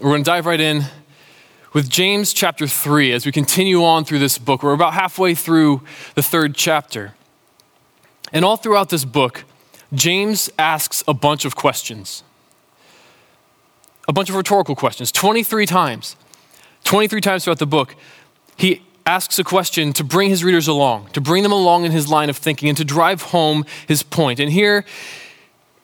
We're going to dive right in with James chapter 3 as we continue on through this book. We're about halfway through the third chapter. And all throughout this book, James asks a bunch of questions, a bunch of rhetorical questions, 23 times. 23 times throughout the book, he asks a question to bring his readers along, to bring them along in his line of thinking, and to drive home his point. And here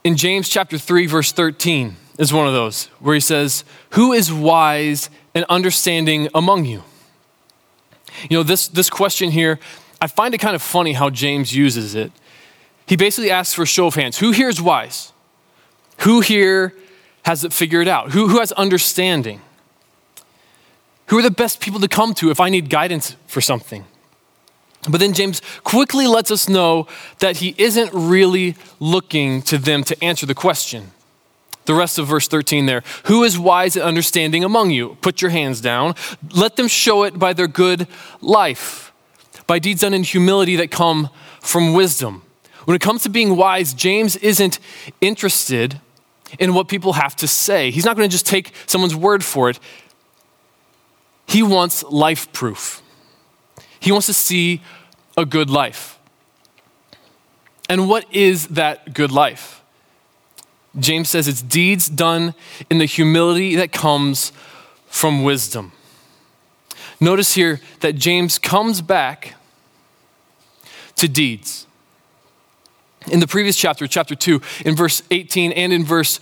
in James chapter 3, verse 13, is one of those where he says, Who is wise and understanding among you? You know, this, this question here, I find it kind of funny how James uses it. He basically asks for a show of hands Who here is wise? Who here has it figured out? Who, who has understanding? Who are the best people to come to if I need guidance for something? But then James quickly lets us know that he isn't really looking to them to answer the question. The rest of verse 13 there. Who is wise and understanding among you? Put your hands down. Let them show it by their good life, by deeds done in humility that come from wisdom. When it comes to being wise, James isn't interested in what people have to say. He's not going to just take someone's word for it. He wants life proof. He wants to see a good life. And what is that good life? James says it's deeds done in the humility that comes from wisdom. Notice here that James comes back to deeds. In the previous chapter, chapter 2, in verse 18 and in verse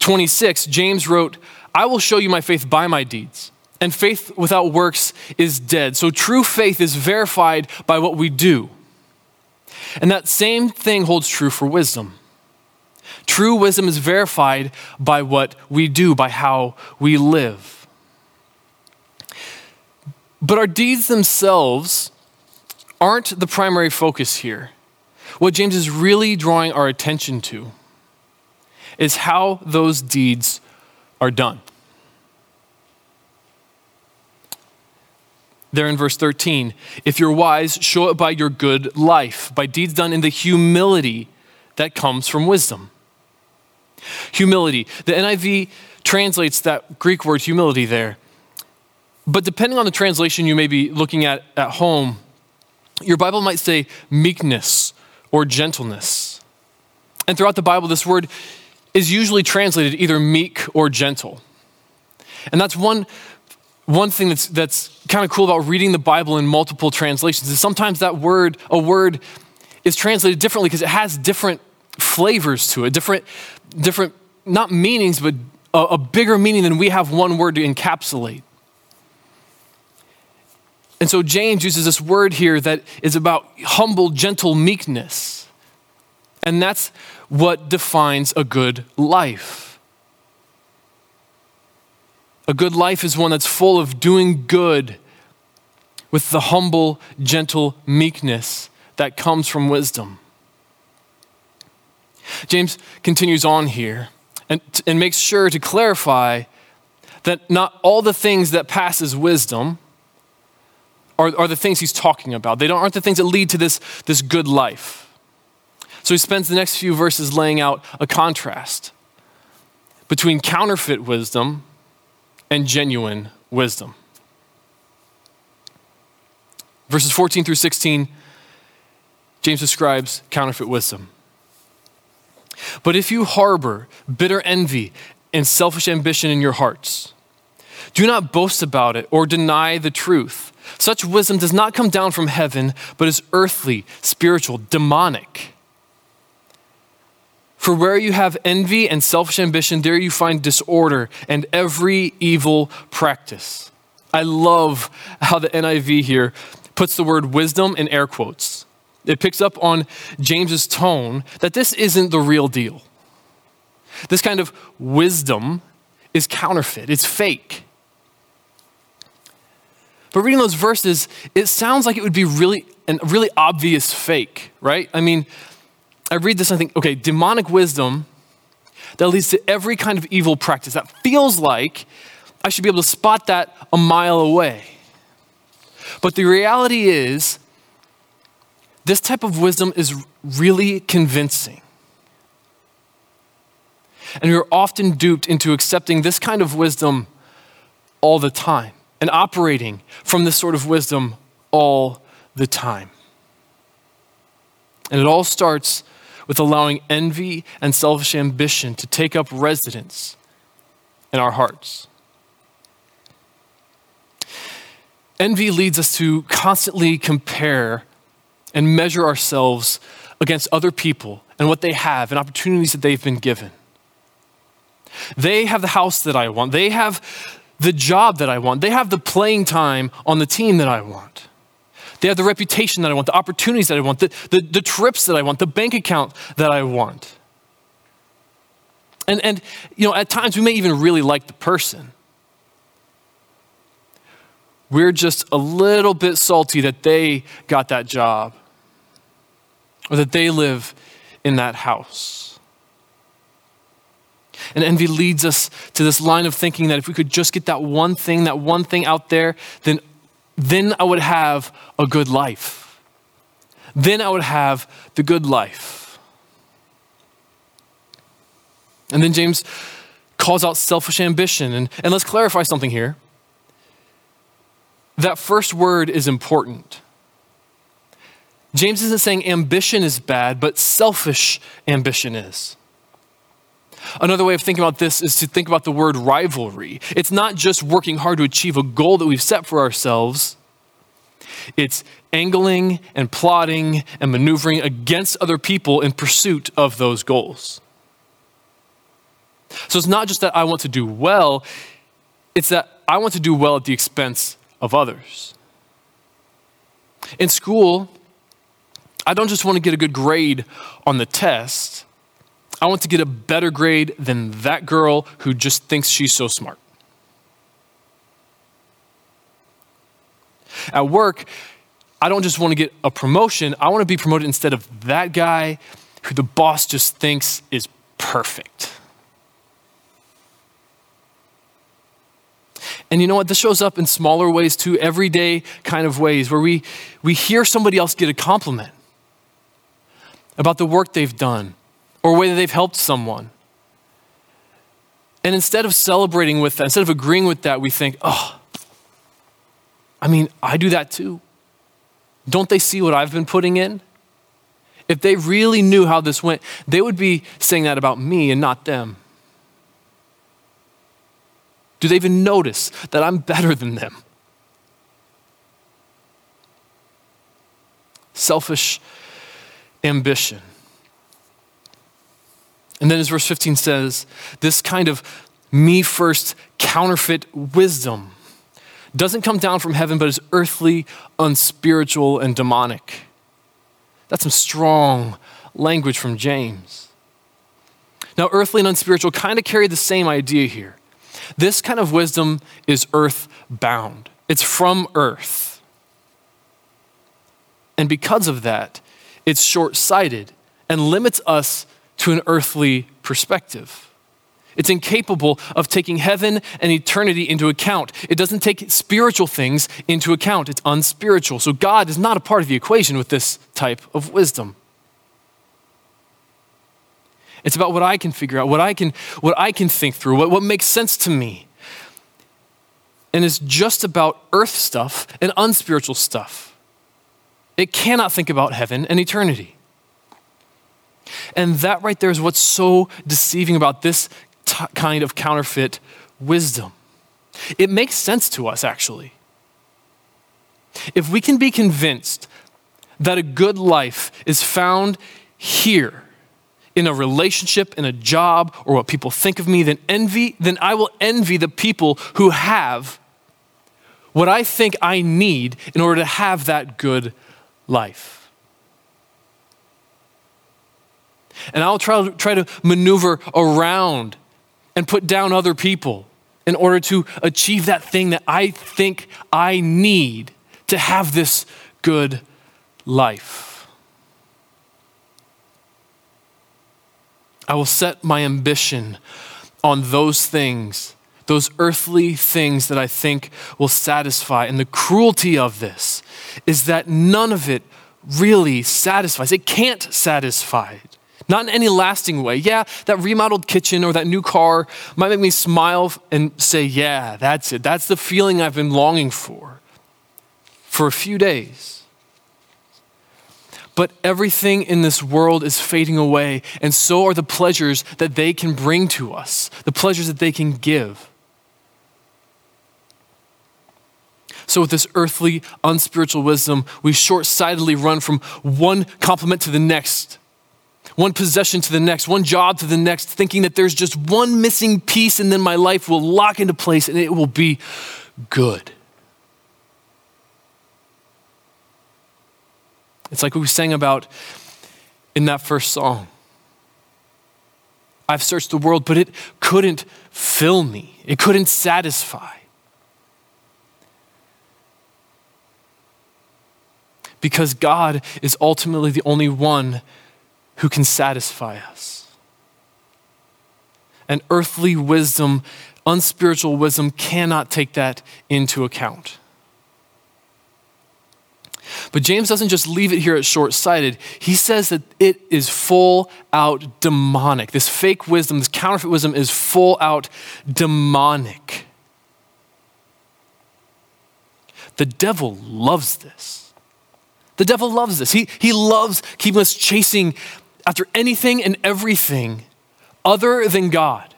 26, James wrote, I will show you my faith by my deeds. And faith without works is dead. So true faith is verified by what we do. And that same thing holds true for wisdom. True wisdom is verified by what we do, by how we live. But our deeds themselves aren't the primary focus here. What James is really drawing our attention to is how those deeds are done. There in verse 13, if you're wise, show it by your good life, by deeds done in the humility that comes from wisdom. Humility. The NIV translates that Greek word humility there. But depending on the translation you may be looking at at home, your Bible might say meekness or gentleness. And throughout the Bible, this word is usually translated either meek or gentle. And that's one, one thing that's, that's kind of cool about reading the Bible in multiple translations is sometimes that word, a word, is translated differently because it has different flavors to it, different, different not meanings, but a, a bigger meaning than we have one word to encapsulate. And so James uses this word here that is about humble, gentle meekness. And that's what defines a good life. A good life is one that's full of doing good with the humble, gentle meekness that comes from wisdom. James continues on here and, and makes sure to clarify that not all the things that passes wisdom are, are the things he's talking about. They don't, aren't the things that lead to this, this good life. So he spends the next few verses laying out a contrast between counterfeit wisdom and genuine wisdom. Verses 14 through 16, James describes counterfeit wisdom. But if you harbor bitter envy and selfish ambition in your hearts, do not boast about it or deny the truth. Such wisdom does not come down from heaven, but is earthly, spiritual, demonic. For where you have envy and selfish ambition, there you find disorder and every evil practice. I love how the NIV here puts the word wisdom in air quotes. It picks up on James's tone that this isn't the real deal. This kind of wisdom is counterfeit, it's fake. But reading those verses, it sounds like it would be really a really obvious fake, right? I mean, I read this and I think, okay, demonic wisdom that leads to every kind of evil practice. That feels like I should be able to spot that a mile away. But the reality is, this type of wisdom is really convincing. And we're often duped into accepting this kind of wisdom all the time and operating from this sort of wisdom all the time. And it all starts with allowing envy and selfish ambition to take up residence in our hearts. Envy leads us to constantly compare and measure ourselves against other people and what they have and opportunities that they've been given. They have the house that I want. They have the job that I want. They have the playing time on the team that I want. They have the reputation that I want, the opportunities that I want, the, the, the trips that I want, the bank account that I want. And, and, you know, at times we may even really like the person. We're just a little bit salty that they got that job or that they live in that house. And envy leads us to this line of thinking that if we could just get that one thing, that one thing out there, then, then I would have a good life. Then I would have the good life. And then James calls out selfish ambition. And, and let's clarify something here. That first word is important. James isn't saying ambition is bad, but selfish ambition is. Another way of thinking about this is to think about the word rivalry. It's not just working hard to achieve a goal that we've set for ourselves, it's angling and plotting and maneuvering against other people in pursuit of those goals. So it's not just that I want to do well, it's that I want to do well at the expense of others. In school, I don't just want to get a good grade on the test. I want to get a better grade than that girl who just thinks she's so smart. At work, I don't just want to get a promotion, I want to be promoted instead of that guy who the boss just thinks is perfect. And you know what? This shows up in smaller ways too, everyday kind of ways where we, we hear somebody else get a compliment about the work they've done or whether they've helped someone. And instead of celebrating with that, instead of agreeing with that, we think, oh, I mean, I do that too. Don't they see what I've been putting in? If they really knew how this went, they would be saying that about me and not them. Do they even notice that I'm better than them? Selfish ambition. And then, as verse 15 says, this kind of me first counterfeit wisdom doesn't come down from heaven, but is earthly, unspiritual, and demonic. That's some strong language from James. Now, earthly and unspiritual kind of carry the same idea here. This kind of wisdom is earth bound, it's from earth. And because of that, it's short sighted and limits us to an earthly perspective. It's incapable of taking heaven and eternity into account. It doesn't take spiritual things into account. It's unspiritual. So God is not a part of the equation with this type of wisdom. It's about what I can figure out, what I can, what I can think through, what, what makes sense to me. And it's just about earth stuff and unspiritual stuff. It cannot think about heaven and eternity. And that right there is what's so deceiving about this t- kind of counterfeit wisdom. It makes sense to us, actually. If we can be convinced that a good life is found here, in a relationship, in a job, or what people think of me, then envy, then I will envy the people who have what I think I need in order to have that good life. And I'll try, try to maneuver around and put down other people in order to achieve that thing that I think I need to have this good life. I will set my ambition on those things, those earthly things that I think will satisfy. And the cruelty of this is that none of it really satisfies. It can't satisfy. Not in any lasting way. Yeah, that remodeled kitchen or that new car might make me smile and say, Yeah, that's it. That's the feeling I've been longing for for a few days. But everything in this world is fading away, and so are the pleasures that they can bring to us, the pleasures that they can give. So, with this earthly, unspiritual wisdom, we short sightedly run from one compliment to the next, one possession to the next, one job to the next, thinking that there's just one missing piece and then my life will lock into place and it will be good. It's like we sang about in that first song. I've searched the world, but it couldn't fill me, it couldn't satisfy. Because God is ultimately the only one who can satisfy us. And earthly wisdom, unspiritual wisdom, cannot take that into account. But James doesn't just leave it here at short sighted. He says that it is full out demonic. This fake wisdom, this counterfeit wisdom is full out demonic. The devil loves this. The devil loves this. He, he loves keeping us chasing after anything and everything other than God.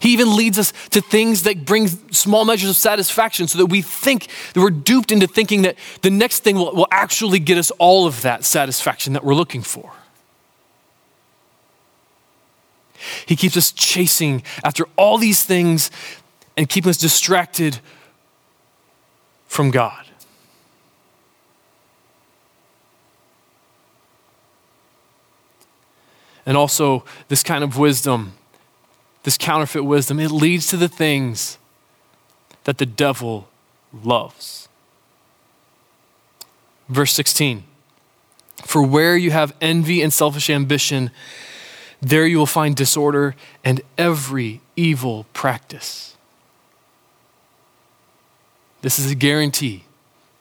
He even leads us to things that bring small measures of satisfaction so that we think that we're duped into thinking that the next thing will, will actually get us all of that satisfaction that we're looking for. He keeps us chasing after all these things and keeping us distracted from God. And also, this kind of wisdom, this counterfeit wisdom, it leads to the things that the devil loves. Verse 16 For where you have envy and selfish ambition, there you will find disorder and every evil practice. This is a guarantee.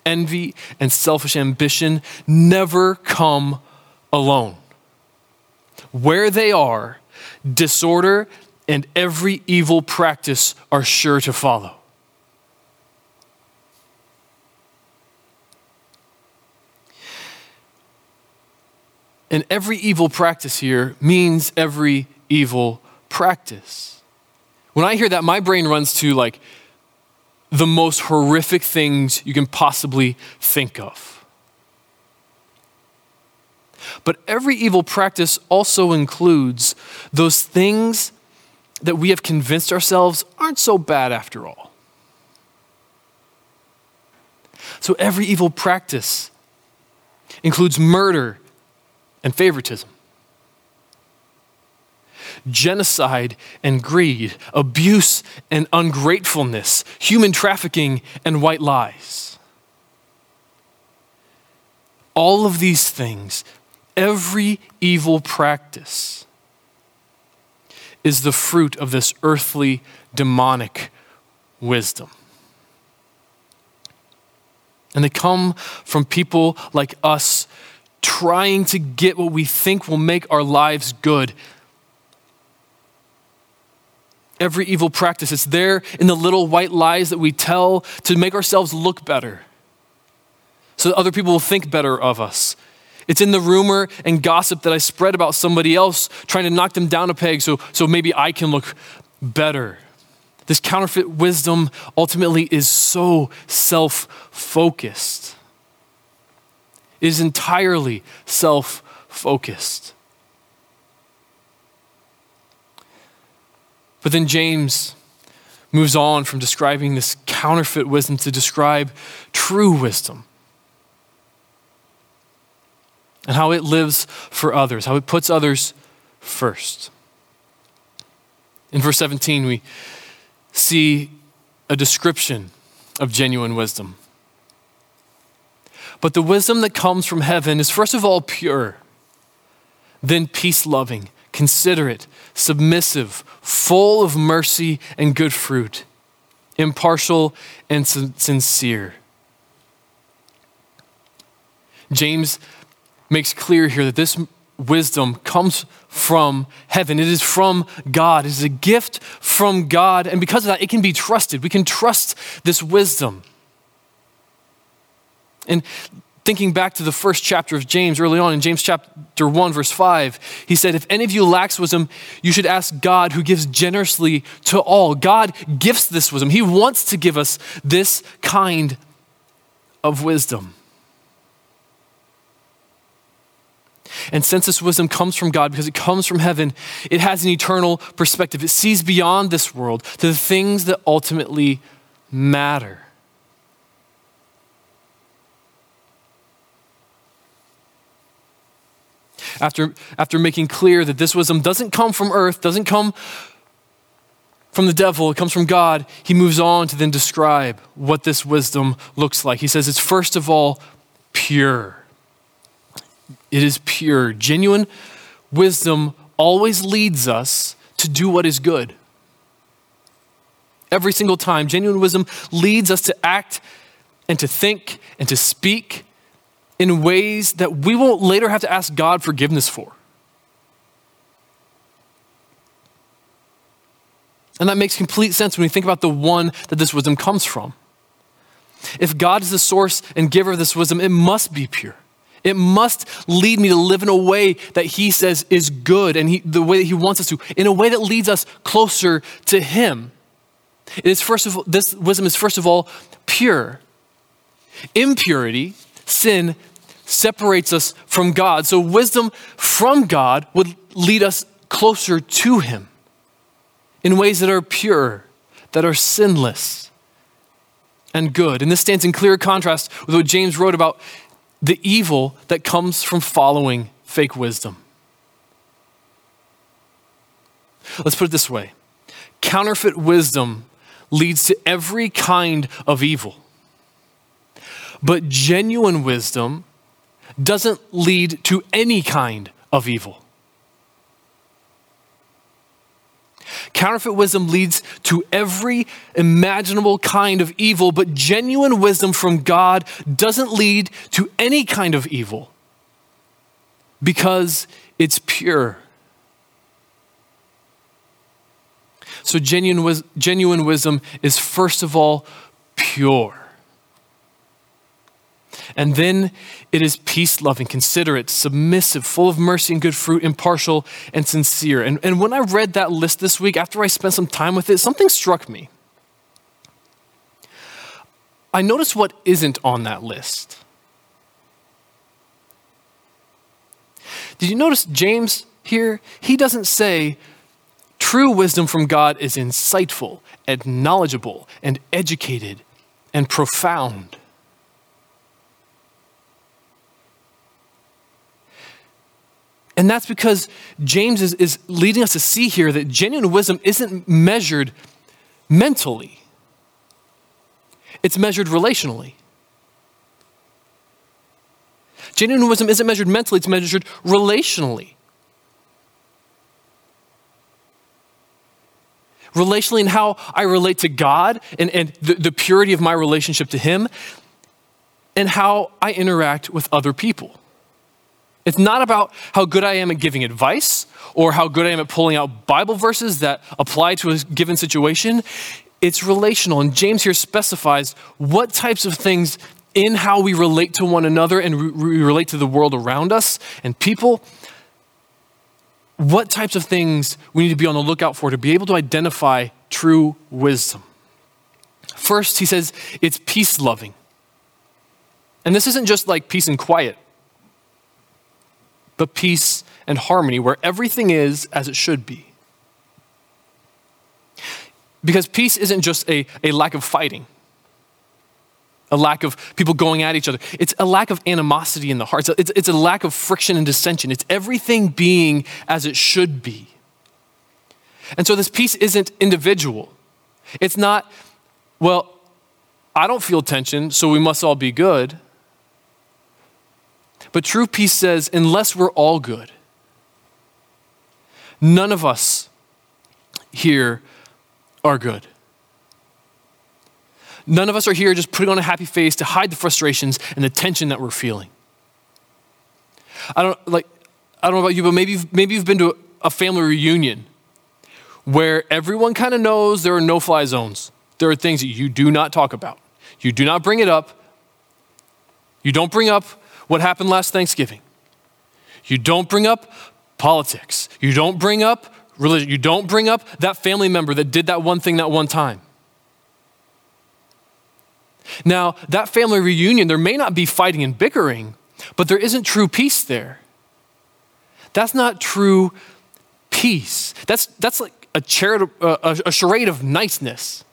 Envy and selfish ambition never come alone. Where they are, disorder and every evil practice are sure to follow. And every evil practice here means every evil practice. When I hear that, my brain runs to like the most horrific things you can possibly think of. But every evil practice also includes those things that we have convinced ourselves aren't so bad after all. So every evil practice includes murder and favoritism, genocide and greed, abuse and ungratefulness, human trafficking and white lies. All of these things every evil practice is the fruit of this earthly demonic wisdom. And they come from people like us trying to get what we think will make our lives good. Every evil practice, it's there in the little white lies that we tell to make ourselves look better, so that other people will think better of us. It's in the rumor and gossip that I spread about somebody else, trying to knock them down a peg so, so maybe I can look better. This counterfeit wisdom ultimately is so self focused. It is entirely self focused. But then James moves on from describing this counterfeit wisdom to describe true wisdom and how it lives for others, how it puts others first. In verse 17, we see a description of genuine wisdom. But the wisdom that comes from heaven is first of all pure, then peace loving, considerate, submissive, full of mercy and good fruit, impartial and sincere. James makes clear here that this wisdom comes from heaven. It is from God. It is a gift from God. And because of that, it can be trusted. We can trust this wisdom. And thinking back to the first chapter of James early on in James chapter 1, verse 5, he said, If any of you lacks wisdom, you should ask God who gives generously to all. God gifts this wisdom. He wants to give us this kind of wisdom. And since this wisdom comes from God, because it comes from heaven, it has an eternal perspective. It sees beyond this world to the things that ultimately matter. After, after making clear that this wisdom doesn't come from earth, doesn't come from the devil, it comes from God, he moves on to then describe what this wisdom looks like. He says it's first of all pure. It is pure. Genuine wisdom always leads us to do what is good. Every single time, genuine wisdom leads us to act and to think and to speak in ways that we won't later have to ask God forgiveness for. And that makes complete sense when we think about the one that this wisdom comes from. If God is the source and giver of this wisdom, it must be pure. It must lead me to live in a way that He says is good and he, the way that He wants us to, in a way that leads us closer to Him. It is first of all, this wisdom is first of all pure. Impurity, sin, separates us from God. So wisdom from God would lead us closer to Him in ways that are pure, that are sinless and good. And this stands in clear contrast with what James wrote about the evil that comes from following fake wisdom. Let's put it this way counterfeit wisdom leads to every kind of evil. But genuine wisdom doesn't lead to any kind of evil. Counterfeit wisdom leads to every imaginable kind of evil, but genuine wisdom from God doesn't lead to any kind of evil because it's pure. So, genuine, genuine wisdom is first of all pure. And then it is peace loving, considerate, submissive, full of mercy and good fruit, impartial and sincere. And, and when I read that list this week, after I spent some time with it, something struck me. I noticed what isn't on that list. Did you notice James here? He doesn't say, true wisdom from God is insightful and knowledgeable and educated and profound. And that's because James is, is leading us to see here that genuine wisdom isn't measured mentally, it's measured relationally. Genuine wisdom isn't measured mentally, it's measured relationally. Relationally, in how I relate to God and, and the, the purity of my relationship to Him, and how I interact with other people. It's not about how good I am at giving advice or how good I am at pulling out Bible verses that apply to a given situation. It's relational. And James here specifies what types of things in how we relate to one another and we relate to the world around us and people, what types of things we need to be on the lookout for to be able to identify true wisdom. First, he says it's peace loving. And this isn't just like peace and quiet but peace and harmony, where everything is as it should be. Because peace isn't just a, a lack of fighting, a lack of people going at each other. It's a lack of animosity in the heart. It's, it's a lack of friction and dissension. It's everything being as it should be. And so this peace isn't individual. It's not, well, I don't feel tension, so we must all be good. But true peace says, unless we're all good, none of us here are good. None of us are here just putting on a happy face to hide the frustrations and the tension that we're feeling. I don't like I don't know about you, but maybe you've, maybe you've been to a family reunion where everyone kind of knows there are no fly zones. There are things that you do not talk about. You do not bring it up. You don't bring up what happened last Thanksgiving. You don't bring up politics. You don't bring up religion. You don't bring up that family member that did that one thing that one time. Now, that family reunion, there may not be fighting and bickering, but there isn't true peace there. That's not true peace. That's, that's like a, charit- a, a charade of niceness.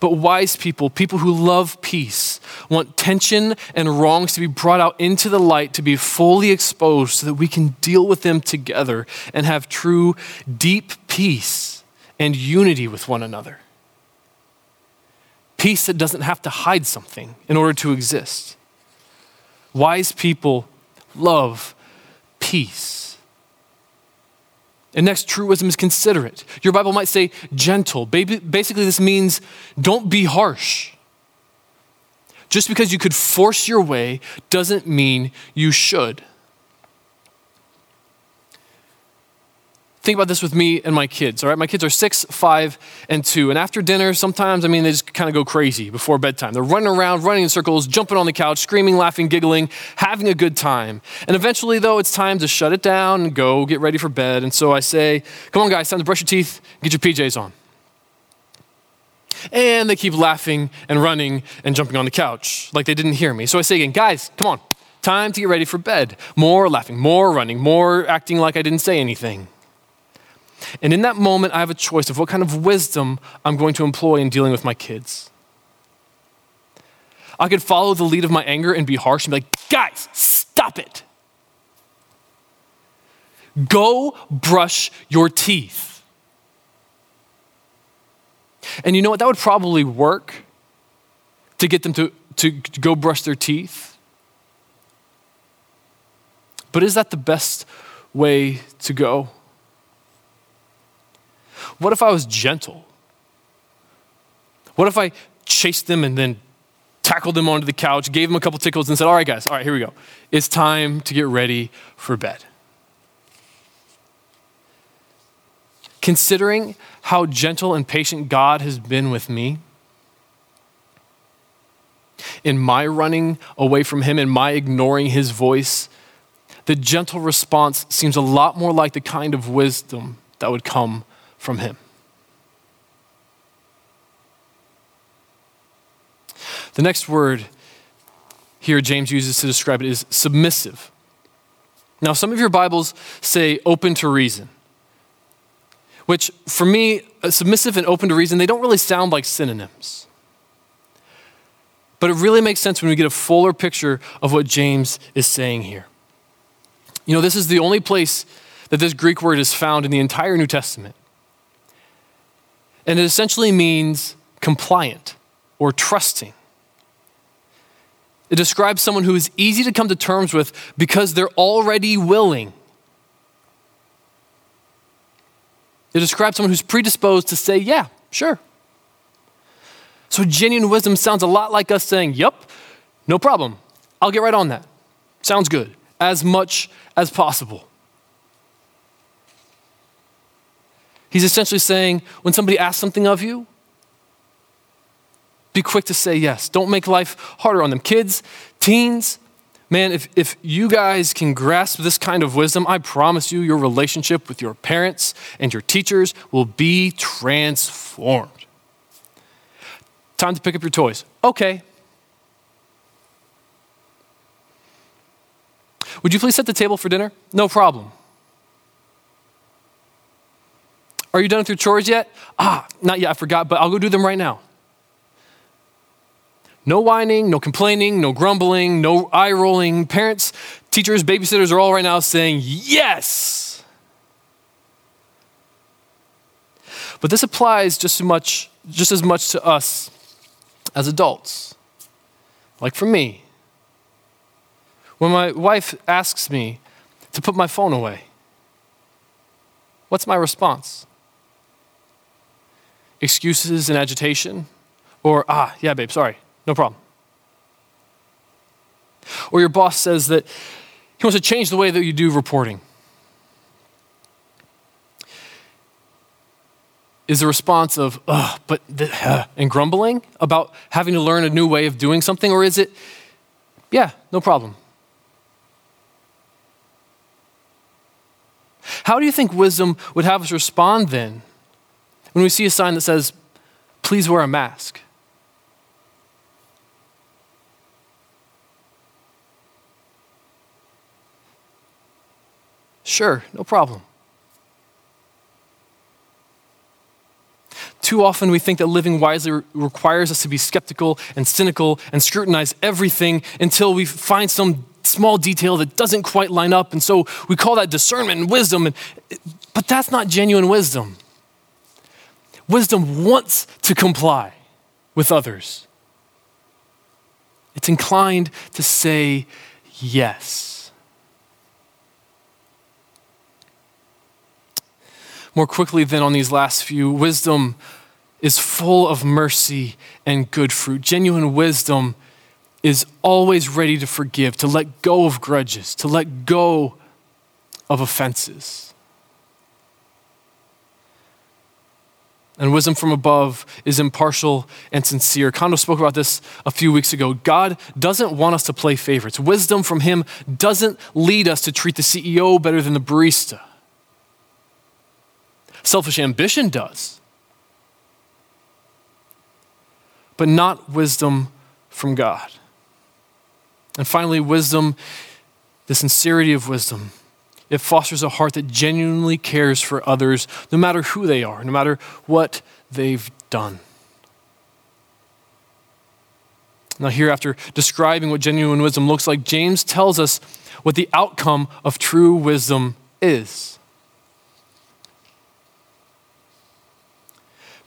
But wise people, people who love peace, want tension and wrongs to be brought out into the light, to be fully exposed so that we can deal with them together and have true, deep peace and unity with one another. Peace that doesn't have to hide something in order to exist. Wise people love peace. And next, true wisdom is considerate. Your Bible might say gentle. Basically, this means don't be harsh. Just because you could force your way doesn't mean you should. Think about this with me and my kids, all right? My kids are six, five, and two. And after dinner, sometimes, I mean, they just kind of go crazy before bedtime. They're running around, running in circles, jumping on the couch, screaming, laughing, giggling, having a good time. And eventually, though, it's time to shut it down and go get ready for bed. And so I say, come on, guys, time to brush your teeth, get your PJs on. And they keep laughing and running and jumping on the couch like they didn't hear me. So I say again, guys, come on, time to get ready for bed. More laughing, more running, more acting like I didn't say anything. And in that moment, I have a choice of what kind of wisdom I'm going to employ in dealing with my kids. I could follow the lead of my anger and be harsh and be like, guys, stop it. Go brush your teeth. And you know what? That would probably work to get them to, to go brush their teeth. But is that the best way to go? What if I was gentle? What if I chased them and then tackled them onto the couch, gave them a couple tickles, and said, All right, guys, all right, here we go. It's time to get ready for bed. Considering how gentle and patient God has been with me, in my running away from Him, in my ignoring His voice, the gentle response seems a lot more like the kind of wisdom that would come from Him. The next word here James uses to describe it is submissive. Now, some of your Bibles say open to reason, which for me, uh, submissive and open to reason, they don't really sound like synonyms. But it really makes sense when we get a fuller picture of what James is saying here. You know, this is the only place that this Greek word is found in the entire New Testament. And it essentially means compliant or trusting. It describes someone who is easy to come to terms with because they're already willing. It describes someone who's predisposed to say, yeah, sure. So genuine wisdom sounds a lot like us saying, yep, no problem. I'll get right on that. Sounds good. As much as possible. He's essentially saying when somebody asks something of you, be quick to say yes. Don't make life harder on them. Kids, teens, man, if, if you guys can grasp this kind of wisdom, I promise you, your relationship with your parents and your teachers will be transformed. Time to pick up your toys. Okay. Would you please set the table for dinner? No problem. Are you done with your chores yet? Ah, not yet, I forgot, but I'll go do them right now. No whining, no complaining, no grumbling, no eye rolling. Parents, teachers, babysitters are all right now saying, Yes! But this applies just as much, just as much to us as adults. Like for me, when my wife asks me to put my phone away, what's my response? Excuses and agitation, or, ah, yeah, babe, sorry, no problem. Or your boss says that he wants to change the way that you do reporting. Is the response of, ugh, but, the, uh, and grumbling about having to learn a new way of doing something? Or is it, yeah, no problem? How do you think wisdom would have us respond then when we see a sign that says, please wear a mask? Sure, no problem. Too often we think that living wisely requires us to be skeptical and cynical and scrutinize everything until we find some small detail that doesn't quite line up. And so we call that discernment and wisdom. And, but that's not genuine wisdom. Wisdom wants to comply with others, it's inclined to say yes. more quickly than on these last few. Wisdom is full of mercy and good fruit. Genuine wisdom is always ready to forgive, to let go of grudges, to let go of offenses. And wisdom from above is impartial and sincere. Kondo spoke about this a few weeks ago. God doesn't want us to play favorites. Wisdom from Him doesn't lead us to treat the CEO better than the barista. Selfish ambition does, but not wisdom from God. And finally, wisdom, the sincerity of wisdom. It fosters a heart that genuinely cares for others, no matter who they are, no matter what they've done. Now, here, after describing what genuine wisdom looks like, James tells us what the outcome of true wisdom is.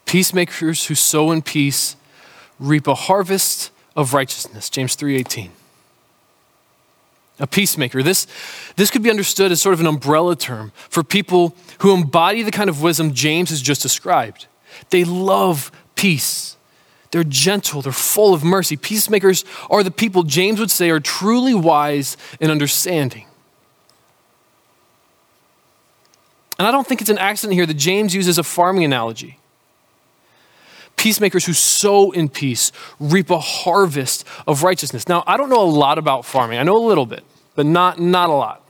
Peacemakers who sow in peace reap a harvest of righteousness. James 3:18. A peacemaker. This, this could be understood as sort of an umbrella term for people who embody the kind of wisdom James has just described. They love peace. They're gentle, they're full of mercy. Peacemakers are the people James would say are truly wise and understanding. And I don't think it's an accident here that James uses a farming analogy. Peacemakers who sow in peace reap a harvest of righteousness. Now, I don't know a lot about farming. I know a little bit, but not, not a lot.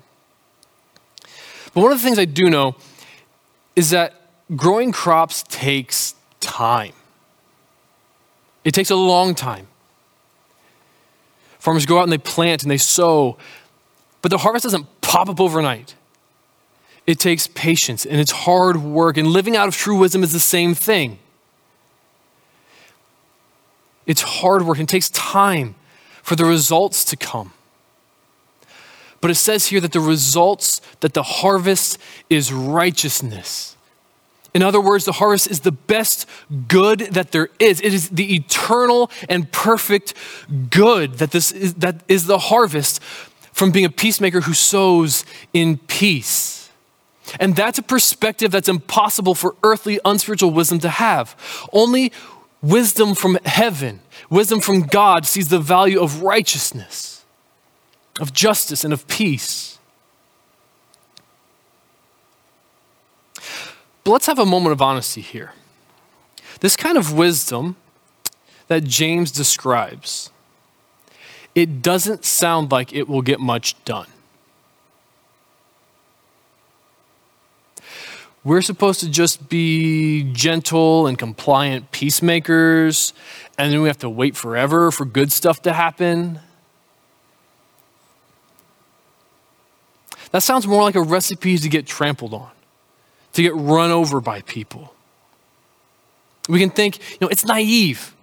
But one of the things I do know is that growing crops takes time. It takes a long time. Farmers go out and they plant and they sow, but the harvest doesn't pop up overnight. It takes patience and it's hard work, and living out of true wisdom is the same thing. It's hard work and takes time for the results to come. But it says here that the results, that the harvest is righteousness. In other words, the harvest is the best good that there is. It is the eternal and perfect good that this is, that is the harvest from being a peacemaker who sows in peace. And that's a perspective that's impossible for earthly, unspiritual wisdom to have. Only Wisdom from heaven, wisdom from God sees the value of righteousness, of justice, and of peace. But let's have a moment of honesty here. This kind of wisdom that James describes, it doesn't sound like it will get much done. We're supposed to just be gentle and compliant peacemakers, and then we have to wait forever for good stuff to happen. That sounds more like a recipe to get trampled on, to get run over by people. We can think, you know, it's naive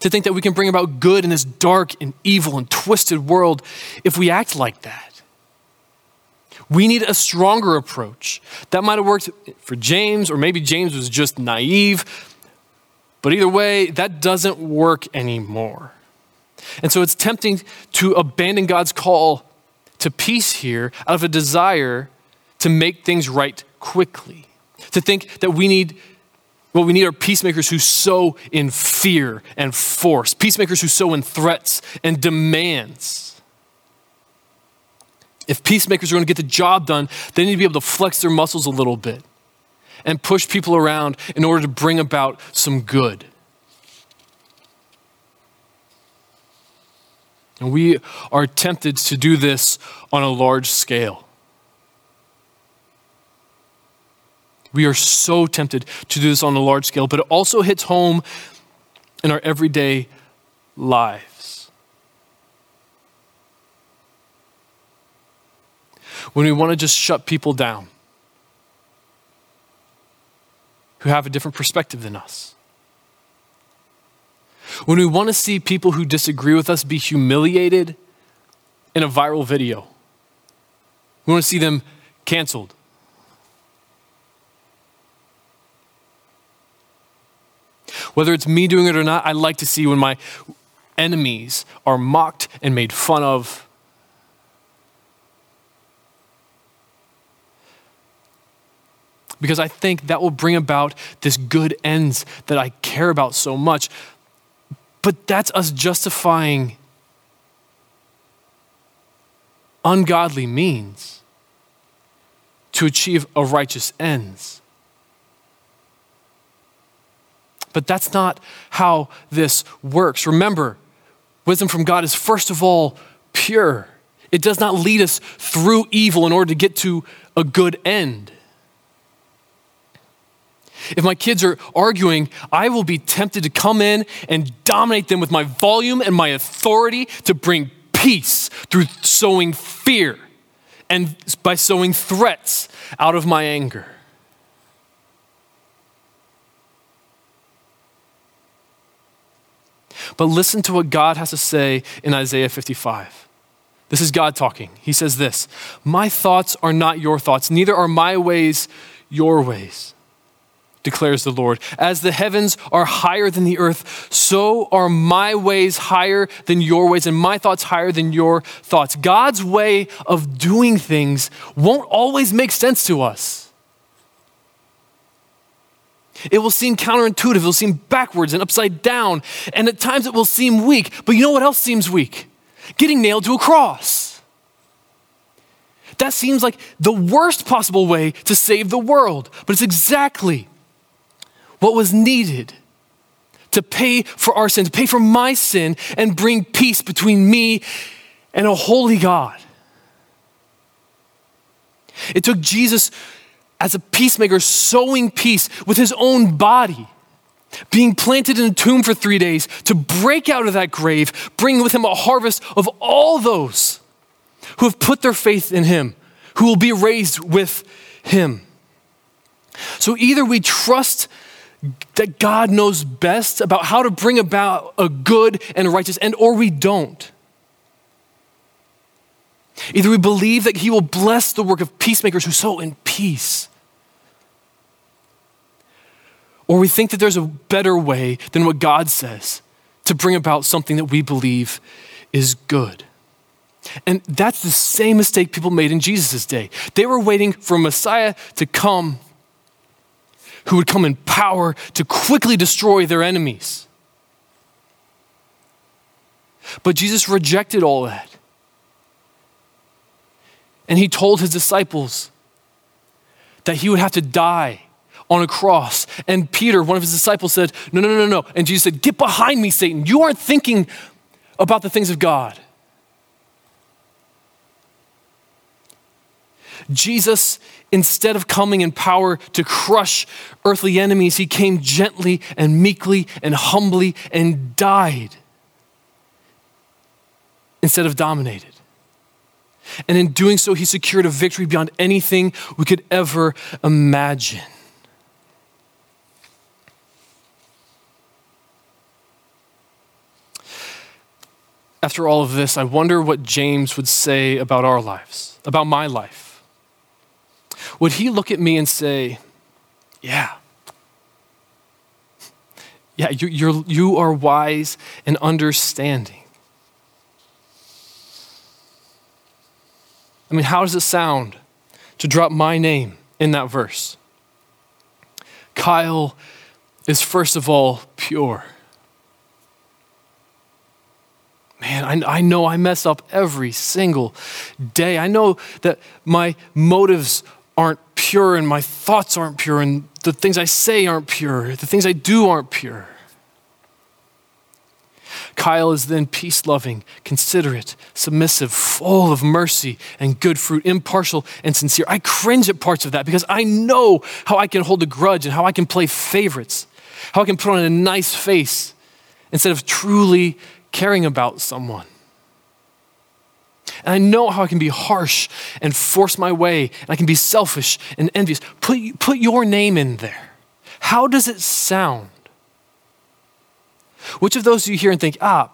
to think that we can bring about good in this dark and evil and twisted world if we act like that. We need a stronger approach. That might have worked for James, or maybe James was just naive. But either way, that doesn't work anymore. And so it's tempting to abandon God's call to peace here out of a desire to make things right quickly. To think that we need what we need are peacemakers who sow in fear and force, peacemakers who sow in threats and demands. If peacemakers are going to get the job done, they need to be able to flex their muscles a little bit and push people around in order to bring about some good. And we are tempted to do this on a large scale. We are so tempted to do this on a large scale, but it also hits home in our everyday lives. When we want to just shut people down who have a different perspective than us. When we want to see people who disagree with us be humiliated in a viral video, we want to see them canceled. Whether it's me doing it or not, I like to see when my enemies are mocked and made fun of. Because I think that will bring about this good ends that I care about so much. But that's us justifying ungodly means to achieve a righteous ends. But that's not how this works. Remember, wisdom from God is first of all pure. It does not lead us through evil in order to get to a good end. If my kids are arguing, I will be tempted to come in and dominate them with my volume and my authority to bring peace through sowing fear and by sowing threats out of my anger. But listen to what God has to say in Isaiah 55. This is God talking. He says this My thoughts are not your thoughts, neither are my ways your ways declares the Lord. As the heavens are higher than the earth, so are my ways higher than your ways, and my thoughts higher than your thoughts. God's way of doing things won't always make sense to us. It will seem counterintuitive, it will seem backwards and upside down, and at times it will seem weak. But you know what else seems weak? Getting nailed to a cross. That seems like the worst possible way to save the world, but it's exactly what was needed to pay for our sin, to pay for my sin, and bring peace between me and a holy God. It took Jesus as a peacemaker sowing peace with his own body, being planted in a tomb for three days to break out of that grave, bringing with him a harvest of all those who have put their faith in him, who will be raised with him. So either we trust that God knows best about how to bring about a good and righteous end, or we don't. Either we believe that He will bless the work of peacemakers who sow in peace, or we think that there's a better way than what God says to bring about something that we believe is good. And that's the same mistake people made in Jesus' day. They were waiting for Messiah to come who would come in power to quickly destroy their enemies. But Jesus rejected all that. And he told his disciples that he would have to die on a cross. And Peter, one of his disciples, said, No, no, no, no. And Jesus said, Get behind me, Satan. You aren't thinking about the things of God. Jesus, instead of coming in power to crush earthly enemies, he came gently and meekly and humbly and died instead of dominated. And in doing so, he secured a victory beyond anything we could ever imagine. After all of this, I wonder what James would say about our lives, about my life would he look at me and say, Yeah, yeah, you, you're, you are wise and understanding? I mean, how does it sound to drop my name in that verse? Kyle is first of all pure. Man, I, I know I mess up every single day. I know that my motives aren't pure and my thoughts aren't pure and the things I say aren't pure. The things I do aren't pure. Kyle is then peace loving, considerate, submissive, full of mercy and good fruit, impartial and sincere. I cringe at parts of that because I know how I can hold a grudge and how I can play favorites, how I can put on a nice face instead of truly caring about someone. And I know how I can be harsh and force my way, and I can be selfish and envious. Put, put your name in there. How does it sound? Which of those do you hear and think, ah,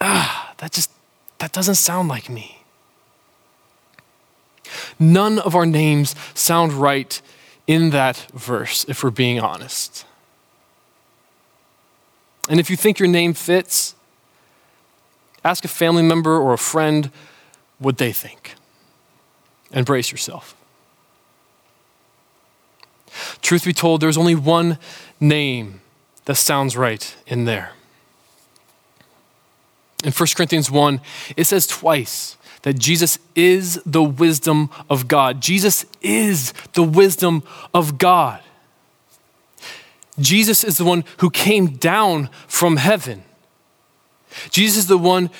ah, that just, that doesn't sound like me? None of our names sound right in that verse, if we're being honest. And if you think your name fits, ask a family member or a friend what they think. And brace yourself. Truth be told, there's only one name that sounds right in there. In 1 Corinthians 1, it says twice that Jesus is the wisdom of God. Jesus is the wisdom of God. Jesus is the one who came down from heaven. Jesus is the one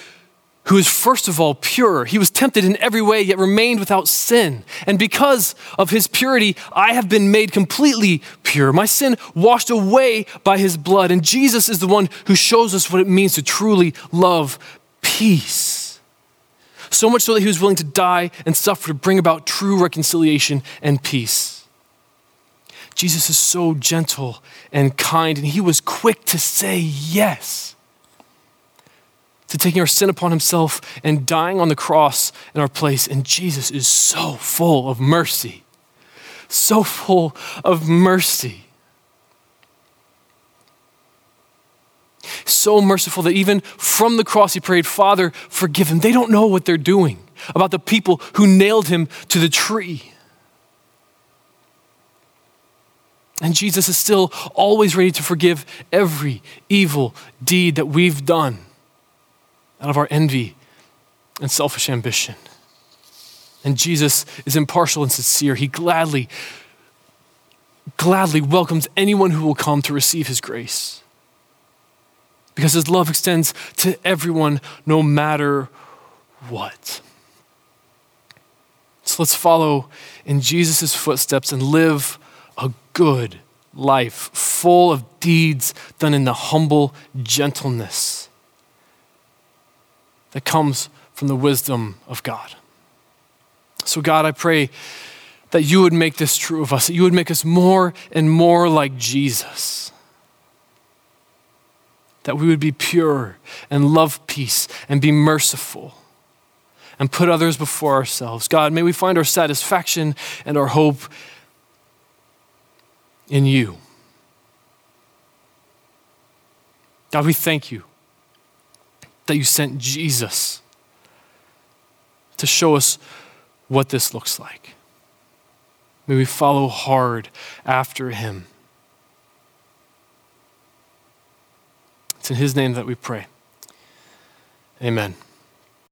who is first of all pure. He was tempted in every way, yet remained without sin. And because of his purity, I have been made completely pure. My sin washed away by his blood. And Jesus is the one who shows us what it means to truly love peace. So much so that he was willing to die and suffer to bring about true reconciliation and peace. Jesus is so gentle and kind, and he was quick to say yes to taking our sin upon himself and dying on the cross in our place. And Jesus is so full of mercy, so full of mercy. So merciful that even from the cross he prayed, Father, forgive them. They don't know what they're doing about the people who nailed him to the tree. And Jesus is still always ready to forgive every evil deed that we've done out of our envy and selfish ambition. And Jesus is impartial and sincere. He gladly, gladly welcomes anyone who will come to receive his grace. Because his love extends to everyone, no matter what. So let's follow in Jesus' footsteps and live a good life, full of deeds done in the humble gentleness that comes from the wisdom of God. So, God, I pray that you would make this true of us, that you would make us more and more like Jesus. That we would be pure and love peace and be merciful and put others before ourselves. God, may we find our satisfaction and our hope in you. God, we thank you that you sent Jesus to show us what this looks like. May we follow hard after him. It's in his name that we pray. Amen.